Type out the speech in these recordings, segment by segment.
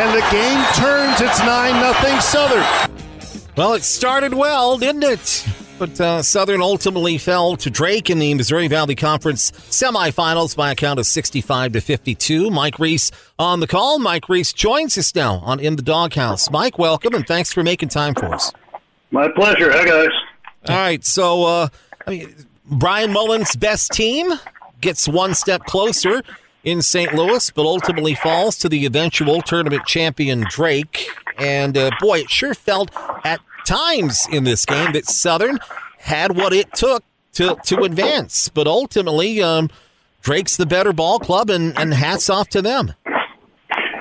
and the game turns. It's 9 0 Southern. Well, it started well, didn't it? But uh, Southern ultimately fell to Drake in the Missouri Valley Conference semifinals by a count of 65 to 52. Mike Reese on the call. Mike Reese joins us now on In the Doghouse. Mike, welcome and thanks for making time for us. My pleasure. Hey, guys. All right, so uh, I mean, Bryan Mullins' best team gets one step closer in St. Louis, but ultimately falls to the eventual tournament champion Drake. And uh, boy, it sure felt at times in this game that Southern had what it took to to advance, but ultimately, um, Drake's the better ball club, and, and hats off to them.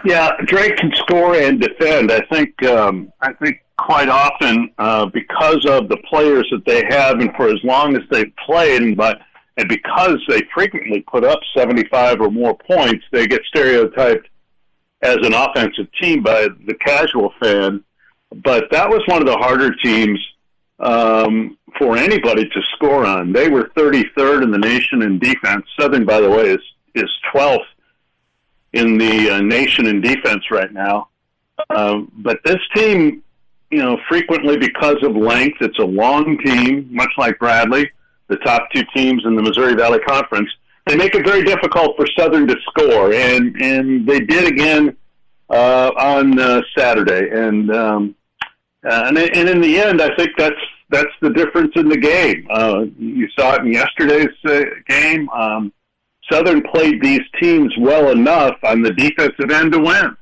Yeah, Drake can score and defend. I think um, I think quite often uh, because of the players that they have, and for as long as they've played, but and because they frequently put up 75 or more points, they get stereotyped as an offensive team by the casual fan. But that was one of the harder teams um, for anybody to score on. They were 33rd in the nation in defense. Southern, by the way, is is 12th in the uh, nation in defense right now. Uh, but this team, you know, frequently because of length, it's a long team, much like Bradley the top two teams in the Missouri Valley Conference, they make it very difficult for Southern to score, and and they did again uh, on uh, Saturday, and um, uh, and and in the end, I think that's that's the difference in the game. Uh, you saw it in yesterday's uh, game. Um, Southern played these teams well enough on the defensive end to win.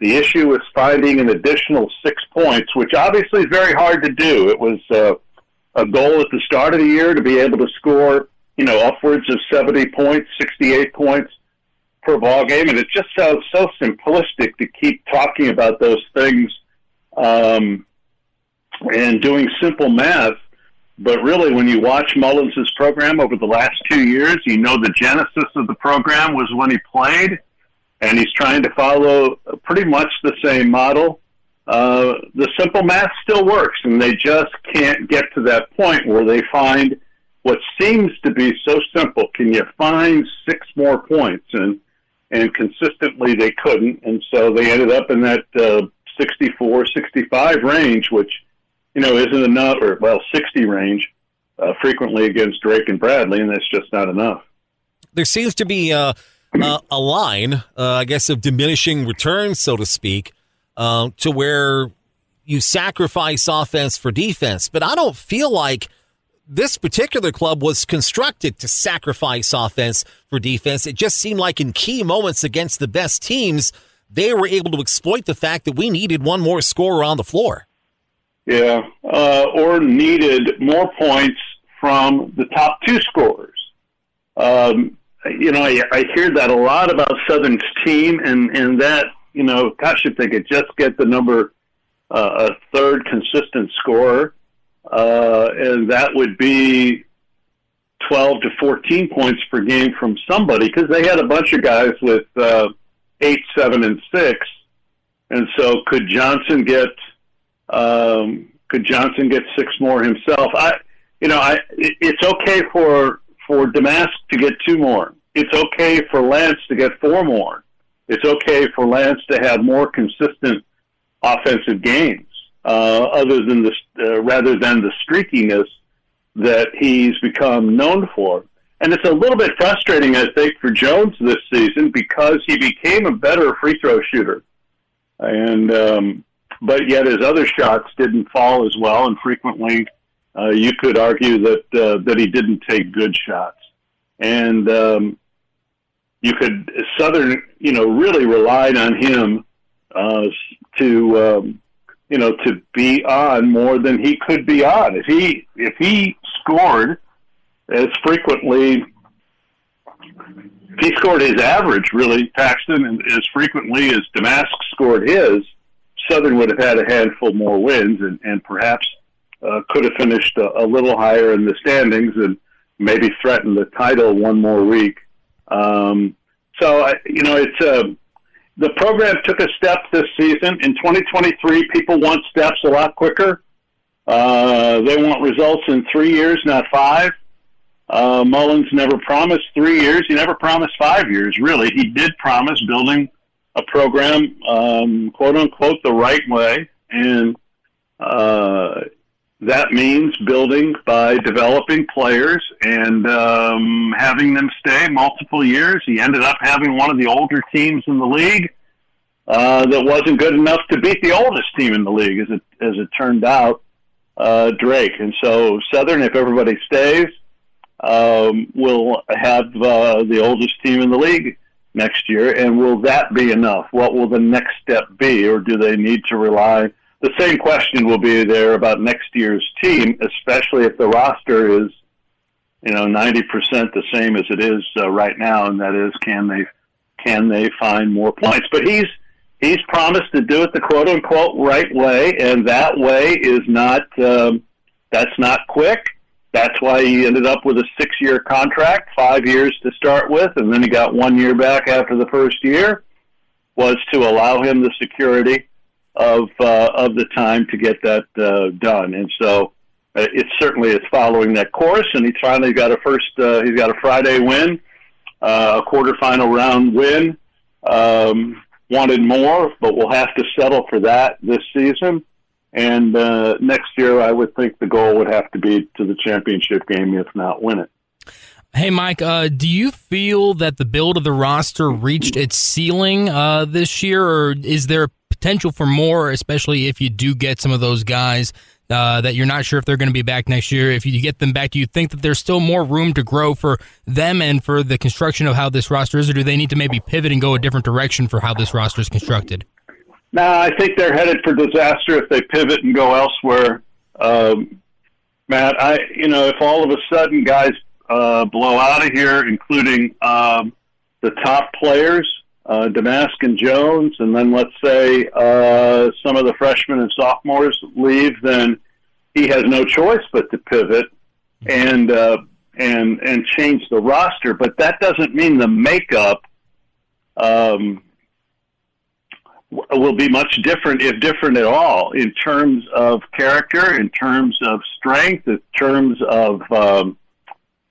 The issue was finding an additional six points, which obviously is very hard to do. It was uh, a goal at the start of the year to be able to score, you know, upwards of 70 points, 68 points per ball game, and it just sounds so simplistic to keep talking about those things um, and doing simple math. But really, when you watch Mullins' program over the last two years, you know the genesis of the program was when he played, and he's trying to follow pretty much the same model uh, the simple math still works, and they just can't get to that point where they find what seems to be so simple. Can you find six more points? And and consistently they couldn't, and so they ended up in that uh, 64, 65 range, which you know isn't enough, or well, 60 range, uh, frequently against Drake and Bradley, and that's just not enough. There seems to be uh, uh, a line, uh, I guess, of diminishing returns, so to speak uh, to where you sacrifice offense for defense. But I don't feel like this particular club was constructed to sacrifice offense for defense. It just seemed like in key moments against the best teams, they were able to exploit the fact that we needed one more scorer on the floor. Yeah, uh, or needed more points from the top two scorers. Um, you know, I, I hear that a lot about Southern's team, and, and that you know, gosh, if they could just get the number uh, a third consistent scorer, uh, and that would be 12 to 14 points per game from somebody because they had a bunch of guys with uh, eight, seven, and six. And so, could Johnson get um, could Johnson get six more himself? I, you know, I it, it's okay for for Domask to get two more. It's okay for Lance to get four more it's okay for Lance to have more consistent offensive games, uh, other than the uh, rather than the streakiness that he's become known for. And it's a little bit frustrating, I think, for Jones this season because he became a better free throw shooter, and um, but yet his other shots didn't fall as well, and frequently uh, you could argue that uh, that he didn't take good shots. And um, you could Southern, you know, really relied on him uh, to, um, you know, to be on more than he could be on. If he if he scored as frequently, if he scored his average, really, Paxton, and as frequently as Domask scored his, Southern would have had a handful more wins and, and perhaps uh, could have finished a, a little higher in the standings and maybe threatened the title one more week. Um, so, you know, it's uh, the program took a step this season. In 2023, people want steps a lot quicker. Uh, they want results in three years, not five. Uh, Mullins never promised three years. He never promised five years, really. He did promise building a program, um, quote unquote, the right way, and uh, that means building by developing players and um, having them stay multiple years. He ended up having one of the older teams in the league uh, that wasn't good enough to beat the oldest team in the league, as it as it turned out, uh, Drake. And so Southern, if everybody stays, um, will have uh, the oldest team in the league next year. And will that be enough? What will the next step be, or do they need to rely? The same question will be there about next year's team, especially if the roster is, you know, ninety percent the same as it is uh, right now, and that is, can they can they find more points? But he's he's promised to do it the quote unquote right way, and that way is not um, that's not quick. That's why he ended up with a six year contract, five years to start with, and then he got one year back after the first year, was to allow him the security of uh, of the time to get that uh, done. And so uh, it certainly is following that course, and he finally got a first uh, he's got a Friday win, uh, a quarterfinal round win. Um, wanted more, but we'll have to settle for that this season. And uh, next year, I would think the goal would have to be to the championship game, if not win it. Hey, Mike, uh, do you feel that the build of the roster reached its ceiling uh, this year, or is there potential for more, especially if you do get some of those guys uh, that you're not sure if they're going to be back next year? If you get them back, do you think that there's still more room to grow for them and for the construction of how this roster is, or do they need to maybe pivot and go a different direction for how this roster is constructed? No, I think they're headed for disaster if they pivot and go elsewhere. Um, Matt, I you know if all of a sudden guys uh, blow out of here, including um, the top players, uh, Domask and Jones, and then let's say uh, some of the freshmen and sophomores leave, then he has no choice but to pivot and uh, and and change the roster. But that doesn't mean the makeup. Um, will be much different, if different at all, in terms of character, in terms of strength, in terms of um,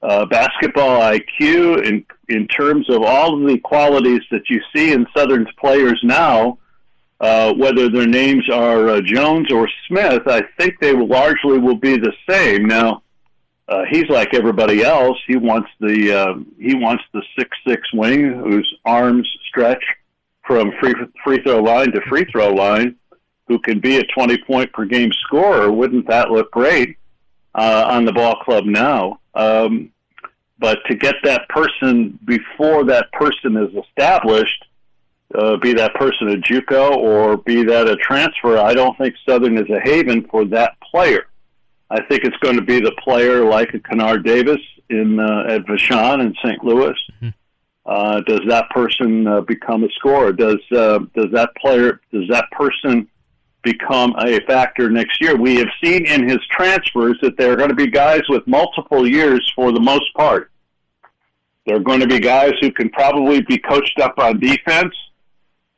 uh, basketball IQ, in in terms of all of the qualities that you see in Southern's players now. Uh, whether their names are uh, Jones or Smith, I think they largely will be the same. Now, uh, he's like everybody else. He wants the uh, he wants the six six wing whose arms stretch from free free throw line to free throw line who can be a 20 point per game scorer. Wouldn't that look great uh, on the ball club now? Um, but to get that person before that person is established, uh, be that person a JUCO or be that a transfer, I don't think Southern is a haven for that player. I think it's going to be the player like a Kennard Davis in uh, at Vashon in St. Louis. Mm-hmm uh, does that person uh, become a scorer? Does uh, does that player does that person become a factor next year? We have seen in his transfers that there are going to be guys with multiple years for the most part. There are going to be guys who can probably be coached up on defense.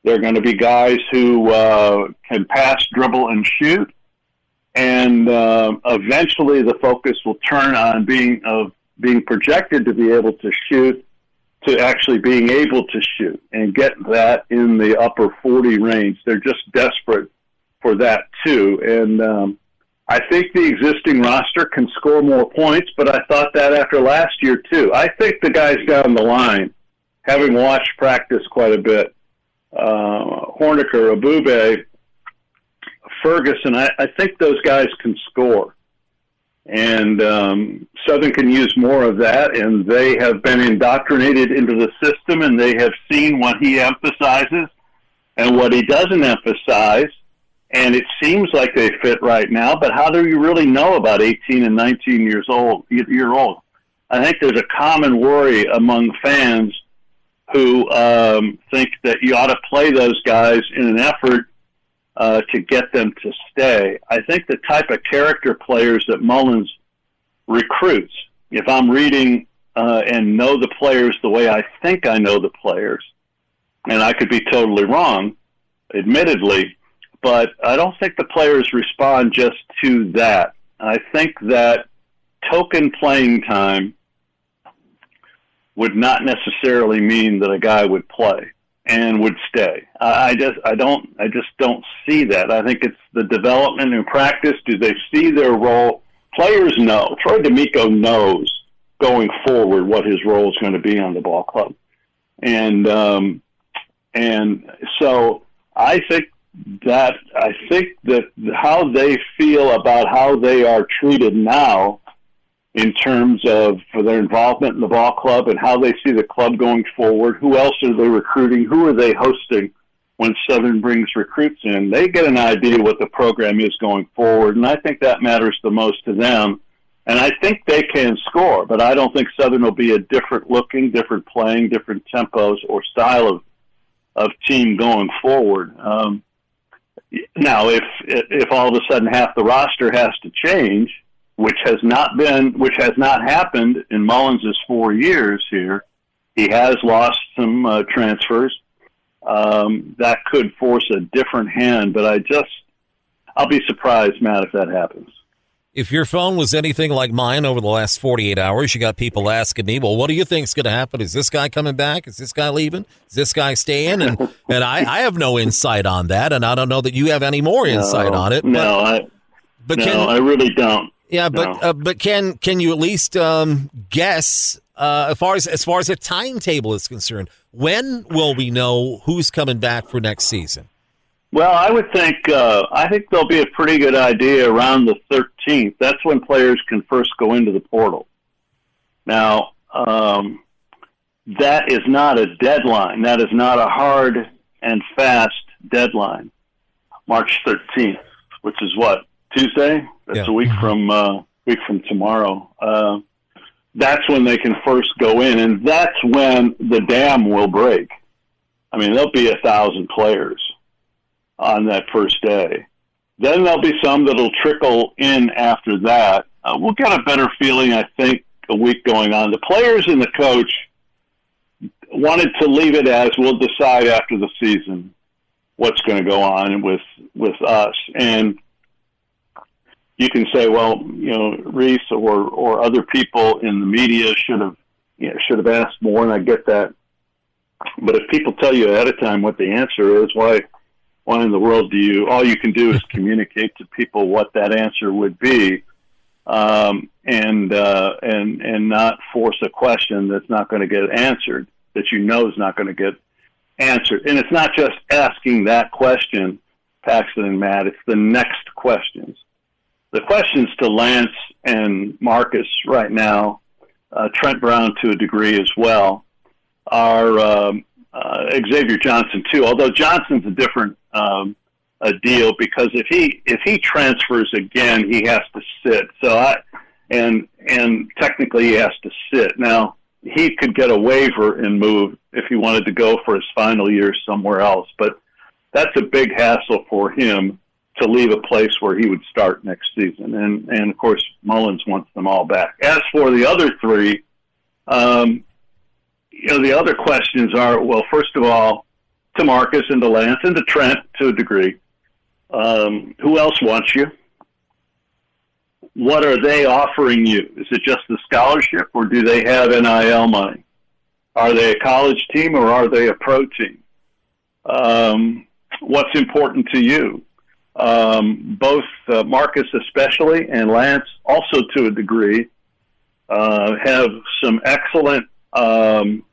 There are going to be guys who uh, can pass, dribble, and shoot. And uh, eventually, the focus will turn on being of being projected to be able to shoot to actually being able to shoot and get that in the upper 40 range. They're just desperate for that too. And um, I think the existing roster can score more points, but I thought that after last year too. I think the guys down the line, having watched practice quite a bit, uh, Horniker, Ebube, Ferguson, I, I think those guys can score and um, Southern can use more of that. And they have been indoctrinated into the system, and they have seen what he emphasizes and what he doesn't emphasize. And it seems like they fit right now. But how do you really know about 18 and 19 years old? Year old. I think there's a common worry among fans who um, think that you ought to play those guys in an effort uh, to get them to stay. I think the type of character players that Mullins recruits, if I'm reading uh, and know the players the way I think I know the players, and I could be totally wrong, admittedly, but I don't think the players respond just to that. I think that token playing time would not necessarily mean that a guy would play. and would stay. I just I don't I just don't see that. I think it's the development and practice. Do they see their role? Players know. Troy D'Amico knows going forward what his role is going to be on the ball club, and um, and so I think that I think that how they feel about how they are treated now in terms of their involvement in the ball club and how they see the club going forward. Who else are they recruiting? Who are they hosting when Southern brings recruits in? They get an idea what the program is going forward, and I think that matters the most to them. And I think they can score, but I don't think Southern will be a different looking, different playing, different tempos or style of of team going forward. Um, now, if if all of a sudden half the roster has to change, which has not been, which has not happened in Mullins's four years here. He has lost some uh, transfers. Um, that could force a different hand, but I just, I'll be surprised, Matt, if that happens. If your phone was anything like mine over the last 48 hours, you got people asking me, well, what do you think is going to happen? Is this guy coming back? Is this guy leaving? Is this guy staying? And, and I, I have no insight on that, and I don't know that you have any more insight no, on it. No, but, I, but no, can, I really don't. Yeah, but no. uh, but can can you at least um, guess uh, as far as as far as a timetable is concerned? When will we know who's coming back for next season? Well, I would think uh, I think there'll be a pretty good idea around the 13th. That's when players can first go into the portal. Now, um, that is not a deadline. That is not a hard and fast deadline. March 13th, which is what Tuesday. That's yeah. a week mm-hmm. from uh, week from tomorrow. Uh, that's when they can first go in, and that's when the dam will break. I mean, there'll be a thousand players on that first day. Then there'll be some that'll trickle in after that. Uh, we'll get a better feeling, I think, a week going on. The players and the coach wanted to leave it as we'll decide after the season what's going to go on with with us. And you can say, well, you know, Reese or or other people in the media should have you know, should have asked more, and I get that. But if people tell you ahead of time what the answer is, why why in the world do you? All you can do is communicate to people what that answer would be, um, and uh, and and not force a question that's not going to get answered that you know is not going to get answered. And it's not just asking that question, Paxton and Matt. It's the next questions the questions to Lance and Marcus right now, uh, Trent Brown to a degree as well, are um, uh, Xavier Johnson too. Although Johnson's a different um, a deal because if he if he transfers again, he has to sit. So I and and technically he has to sit. Now he could get a waiver and move if he wanted to go for his final year somewhere else, but that's a big hassle for him to leave a place where he would start next season. And and of course Mullins wants them all back. As for the other three, um, you know, the other questions are well, first of all, to Marcus and to Lance and to Trent to a degree. Um, who else wants you? What are they offering you? Is it just the scholarship, or do they have NIL money? Are they a college team, or are they a pro team? Um, what's important to you? um, both uh, Marcus especially and Lance also to a degree uh, have some excellent um,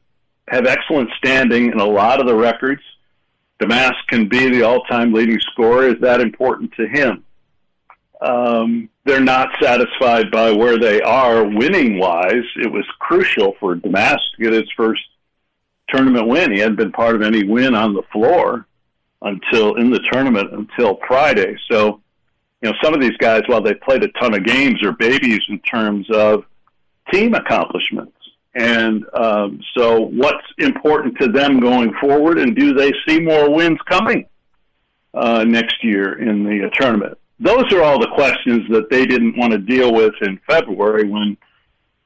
have excellent standing in a lot of the records. Domask can be the all-time leading scorer. Is that important to him? Um, they're not satisfied by where they are winning wise. It was crucial for Domask to get his first tournament win. He hadn't been part of any win on the floor until in the tournament until Friday. So, you know, some of these guys, while they played a ton of games, are babies in terms of team accomplishments. And um, so, what's important to them going forward, and do they see more wins coming uh, next year in the uh, tournament? Those are all the questions that they didn't want to deal with in February when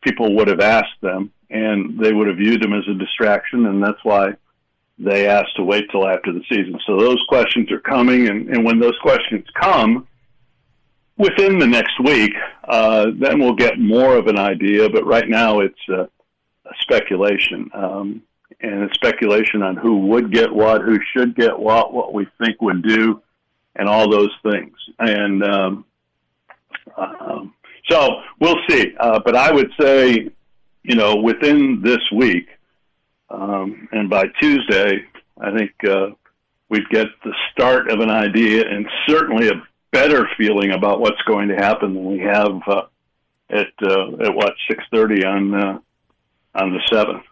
people would have asked them, and they would have viewed them as a distraction, and that's why they asked to wait till after the season. So those questions are coming, and, and when those questions come within the next week, uh, then we'll get more of an idea. But right now, it's uh, speculation. Um, and the speculation on who would get what, who should get what, what we think would do, and all those things. And um, um, so we'll see. Uh, but I would say, you know, within this week, um, and by Tuesday, I think uh, we'd get the start of an idea and certainly a better feeling about what's going to happen than we have uh, at uh, at what six thirty on uh, on the seventh.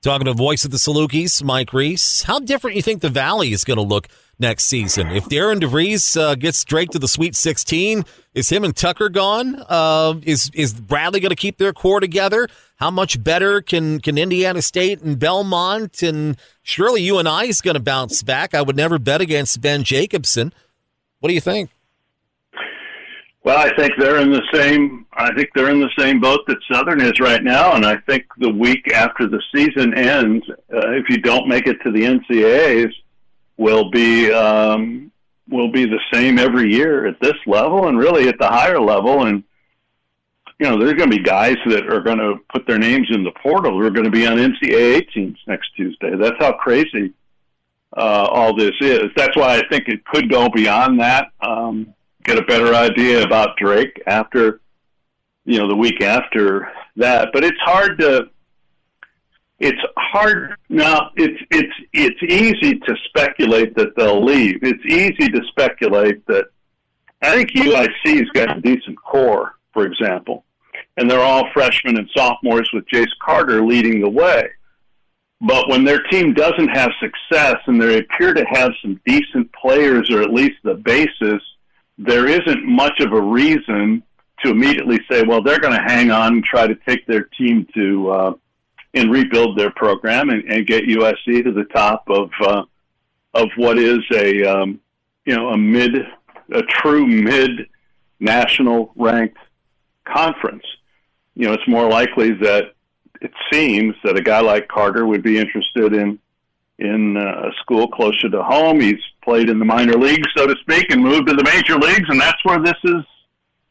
Talking to voice of the Salukis, Mike Reese. How different you think the Valley is going to look next season? If Darian DeVries uh, gets Drake to the Sweet 16, is him and Tucker gone? Uh, is is Bradley going to keep their core together? How much better can can Indiana State and Belmont and surely UNI is going to bounce back? I would never bet against Ben Jacobson. What do you think? Well, I think they're in the same. I think they're in the same boat that Southern is right now, and I think the week after the season ends, uh, if you don't make it to the NCAA's, will be um, will be the same every year at this level, and really at the higher level. And you know, there's going to be guys that are going to put their names in the portal who are going to be on NCAA teams next Tuesday. That's how crazy uh, all this is. That's why I think it could go beyond that. Um, get a better idea about Drake after, you know, the week after that. But it's hard to. It's hard now. It's it's it's easy to speculate that they'll leave. It's easy to speculate that. I think UIC's got a decent core, for example, and they're all freshmen and sophomores with Jace Carter leading the way. But when their team doesn't have success and they appear to have some decent players or at least the basis there isn't much of a reason to immediately say, well, they're going to hang on and try to take their team to uh, and rebuild their program and, and get UIC to the top of uh, of what is a um, you know a mid a true mid national ranked conference. You know, it's more likely that it seems that a guy like Carter would be interested in in uh, a school closer to home. He's played in the minor leagues, so to speak, and moved to the major leagues, and that's where this has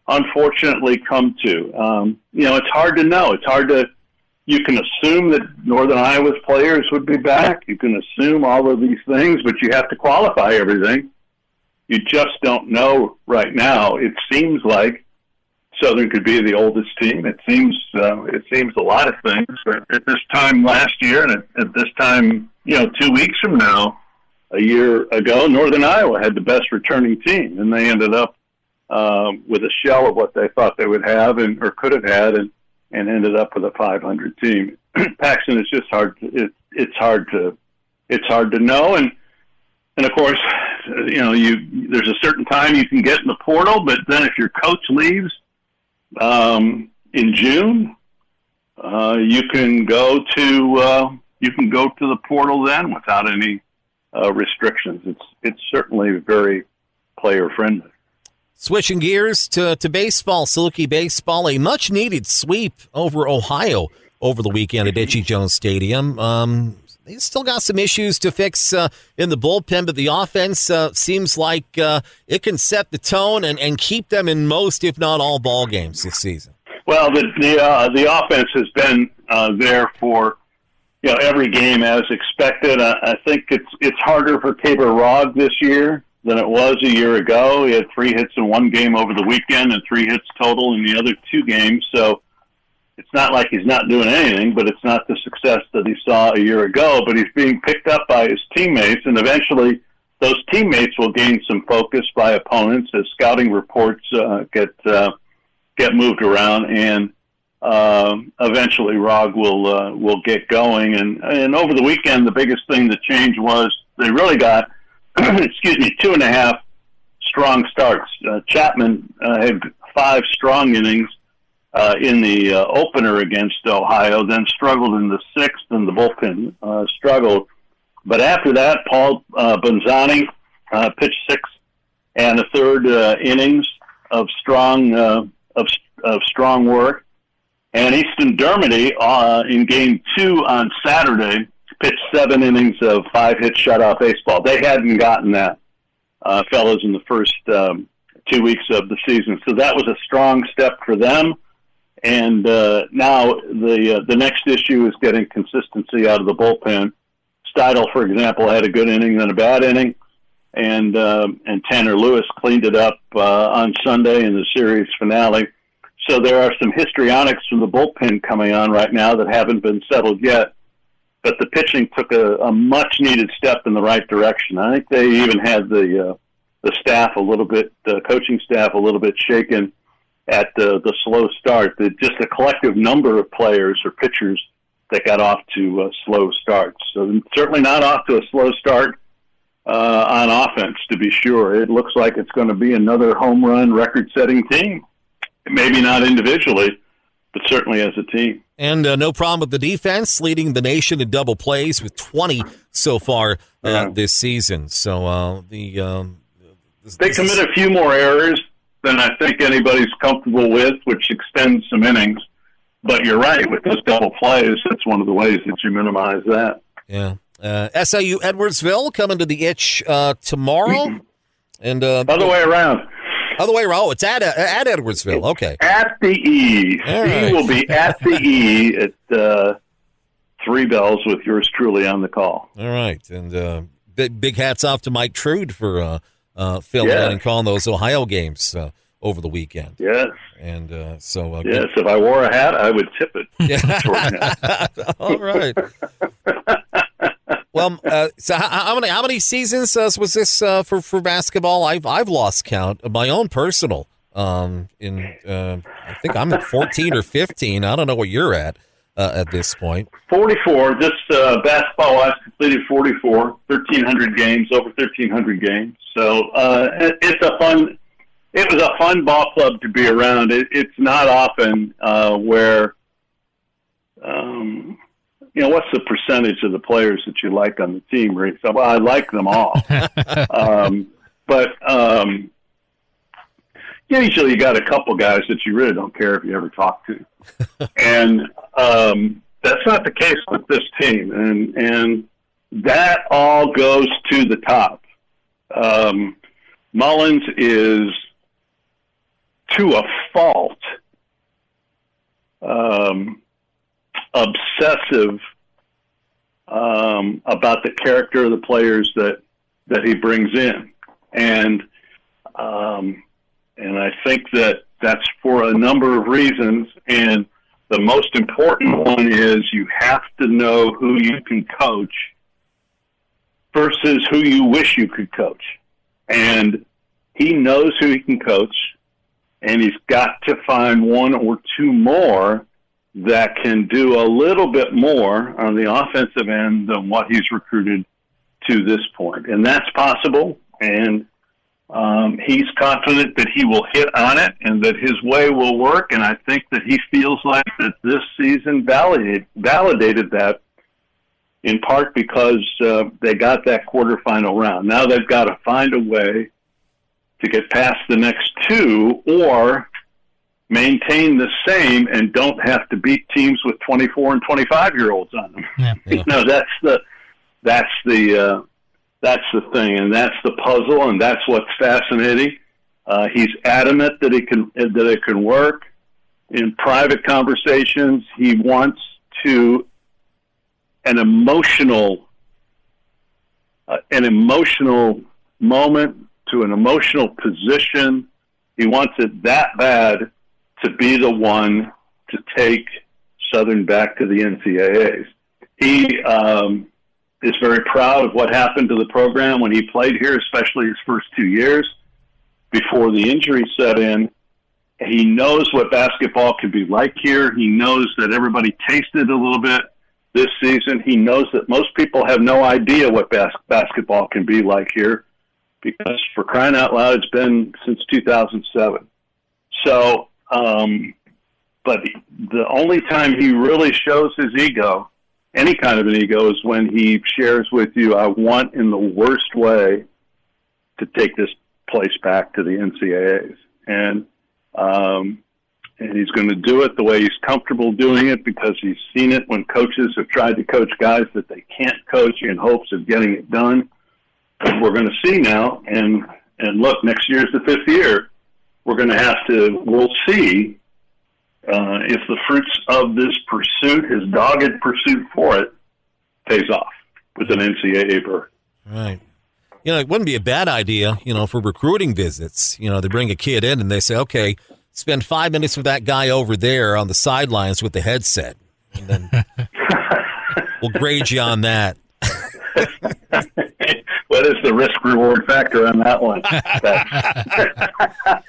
unfortunately come to. Um, you know, it's hard to know. It's hard to. You can assume that Northern Iowa's players would be back. You can assume all of these things, but you have to qualify everything. You just don't know right now. It seems like Southern could be the oldest team. It seems uh, it seems a lot of things. But at this time last year, and at, at this time you know, two weeks from now, a year ago, Northern Iowa had the best returning team, and they ended up um, with a shell of what they thought they would have and or could have had, and and ended up with a 500 team. Paxton is just hard. To, it, it's hard to it's hard to know, and and of course, you know, you there's a certain time you can get in the portal, but then if your coach leaves um, in June, uh, you can go to uh, you can go to the portal then without any uh, restrictions. It's it's certainly very player friendly. Switching gears to, to baseball, Saluki baseball, a much needed sweep over Ohio over the weekend at Itchy Jones Stadium. Um, they still got some issues to fix uh, in the bullpen, but the offense uh, seems like uh, it can set the tone and, and keep them in most, if not all, ball games this season. Well, the the, uh, the offense has been uh, there for you know every game as expected. I, I think it's it's harder for Tabor Rog this year than it was a year ago. He had three hits in one game over the weekend and three hits total in the other two games. So it's not like he's not doing anything, but it's not the success that he saw a year ago. But he's being picked up by his teammates, and eventually those teammates will gain some focus by opponents as scouting reports uh, get uh, get moved around and um, eventually Rog will uh, will get going. And and over the weekend, the biggest thing that changed was they really got excuse me two and a half strong starts. Uh, Chapman uh, had five strong innings uh, in the uh, opener against Ohio, then struggled in the sixth, and the bullpen uh, struggled. But after that, Paul uh, Bonzani uh, pitched six and a third uh, innings of strong uh, of, of strong work. And Easton Dermody uh, in game two on Saturday pitched seven innings of five hit shutout baseball. They hadn't gotten that, uh, fellas, in the first um, two weeks of the season. So that was a strong step for them. And uh, now the uh, the next issue is getting consistency out of the bullpen. Steidl, for example, had a good inning, then a bad inning, and uh, and Tanner Lewis cleaned it up uh, on Sunday in the series finale. So there are some histrionics from the bullpen coming on right now that haven't been settled yet. But the pitching took a, a much needed step in the right direction. I think they even had the uh, the staff a little bit, the coaching staff a little bit shaken at the the slow start. The, just a collective number of players or pitchers that got off to uh, slow starts. So certainly not off to a slow start uh, on offense, to be sure. It looks like it's going to be another home run record-setting team. Maybe not individually, but certainly as a team. And uh, no problem with the defense, leading the nation in double plays with 20 so far uh, yeah. this season. So uh, the um, they commit a few more errors than I think anybody's comfortable with, which extends some innings. But you're right with those double plays. That's one of the ways that you minimize that. Yeah. Uh, SIU Edwardsville coming to the itch uh, tomorrow, and uh, other way around. Other way around. Oh, it's at uh, at Edwardsville. Okay. At the E. All C will be at the E at uh, three bells with yours truly on the call. All right, and uh, big big hats off to Mike Trude for uh, filling yeah. and calling those Ohio games uh, over the weekend. Yes. And uh, so. Uh, yes, if I wore a hat, I would tip it. Yeah. All right. well, uh, so how, how, many how many seasons uh, was this uh, for for basketball? I've I've lost count of my own personal. Um, in uh, I think I'm at 14 or 15. I don't know where you're at uh, at this point. 44. This uh, basketball I've completed 44, 1,300 games, over 1,300 games. So uh, it, it's a fun. It was a fun ball club to be around. It, it's not often uh, where, um, you know, what's the percentage of the players that you like on the team? Right? So, well, I like them all, um, but um, usually you got a couple guys that you really don't care if you ever talk to, and um, that's not the case with this team, and and that all goes to the top. Um, Mullins is to a fault um, obsessive um, about the character of the players that that he brings in, and um, and I think that that's for a number of reasons. And the most important one is you have to know who you can coach versus who you wish you could coach. And he knows who he can coach, and he's got to find one or two more that can do a little bit more on the offensive end than what he's recruited to this point. And that's possible. And um, he's confident that he will hit on it and that his way will work. And I think that he feels like that this season validated, validated that in part because uh, they got that quarterfinal round. Now they've got to find a way to get past the next two or maintain the same and don't have to beat teams with 24 and 25 year olds on them. Yeah, yeah. know, that's the, that's the, uh, that's the thing, and that's the puzzle, and that's what's fascinating. Uh, he's adamant that it can that it can work. In private conversations, he wants to an emotional uh, an emotional moment to an emotional position. He wants it that bad to be the one to take Southern back to the NCAAs. He um, is very proud of what happened to the program when he played here, especially his first two years before the injury set in. He knows what basketball can be like here. He knows that everybody tasted a little bit this season. He knows that most people have no idea what bas- basketball can be like here because for crying out loud, it's been since 2007. So, um, but the only time he really shows his ego any kind of an ego is when he shares with you, I want in the worst way to take this place back to the NCAAs. And, um, and he's going to do it the way he's comfortable doing it because he's seen it when coaches have tried to coach guys that they can't coach in hopes of getting it done. We're going to see now, and and look, next year's the fifth year. We're going to have to. We'll see uh, if the fruits of this pursuit, his dogged pursuit for it, pays off with an NCAA berth. Right. You know, it wouldn't be a bad idea, you know, for recruiting visits. You know, they bring a kid in and they say, okay, spend five minutes with that guy over there on the sidelines with the headset. And then we'll grade you on that. what is the risk reward factor on that one?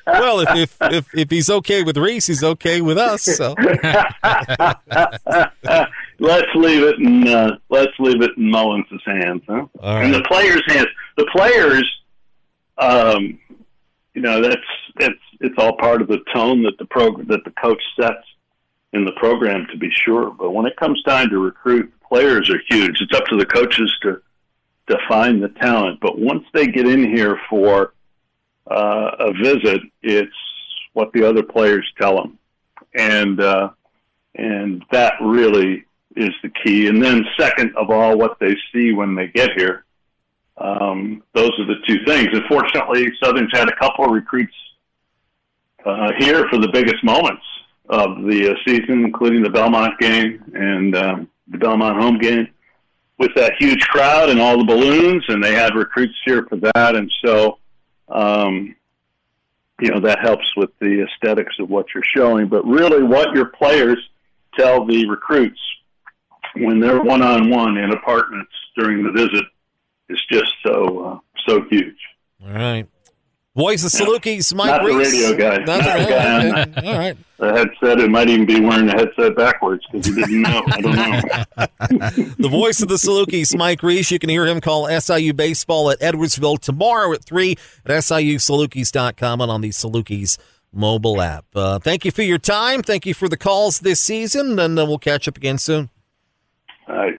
well, if, if, if if he's okay with Reese, he's okay with us. So let's leave it in uh, let's leave it in Mullins' hands, huh? All And right. the players' hands. The players, um, you know, that's it's it's all part of the tone that the program that the coach sets in the program, to be sure. But when it comes time to recruit, players are huge. It's up to the coaches to define the talent. But once they get in here for uh, a visit, it's what the other players tell them, and uh, and that really is the key. And then, second of all, what they see when they get here. Um, those are the two things. Unfortunately, Southern's had a couple of recruits uh, here for the biggest moments of the season, including the Belmont game and um, the Belmont home game, with that huge crowd and all the balloons, and they had recruits here for that, and so. Um, you know that helps with the aesthetics of what you're showing, but really, what your players tell the recruits when they're one on one in apartments during the visit is just so uh, so huge. All right. Voice of the Salukis, Mike Not the Reese. radio guy. Not the the guy radio guy. All right. The headset, it might even be wearing the headset backwards because he didn't know. I don't know. The voice of the Salukis, Mike Reese. You can hear him call SIU baseball at Edwardsville tomorrow at 3 at SIUSalukis.com and on the Salukis mobile app. Uh, thank you for your time. Thank you for the calls this season, and uh, we'll catch up again soon. All right.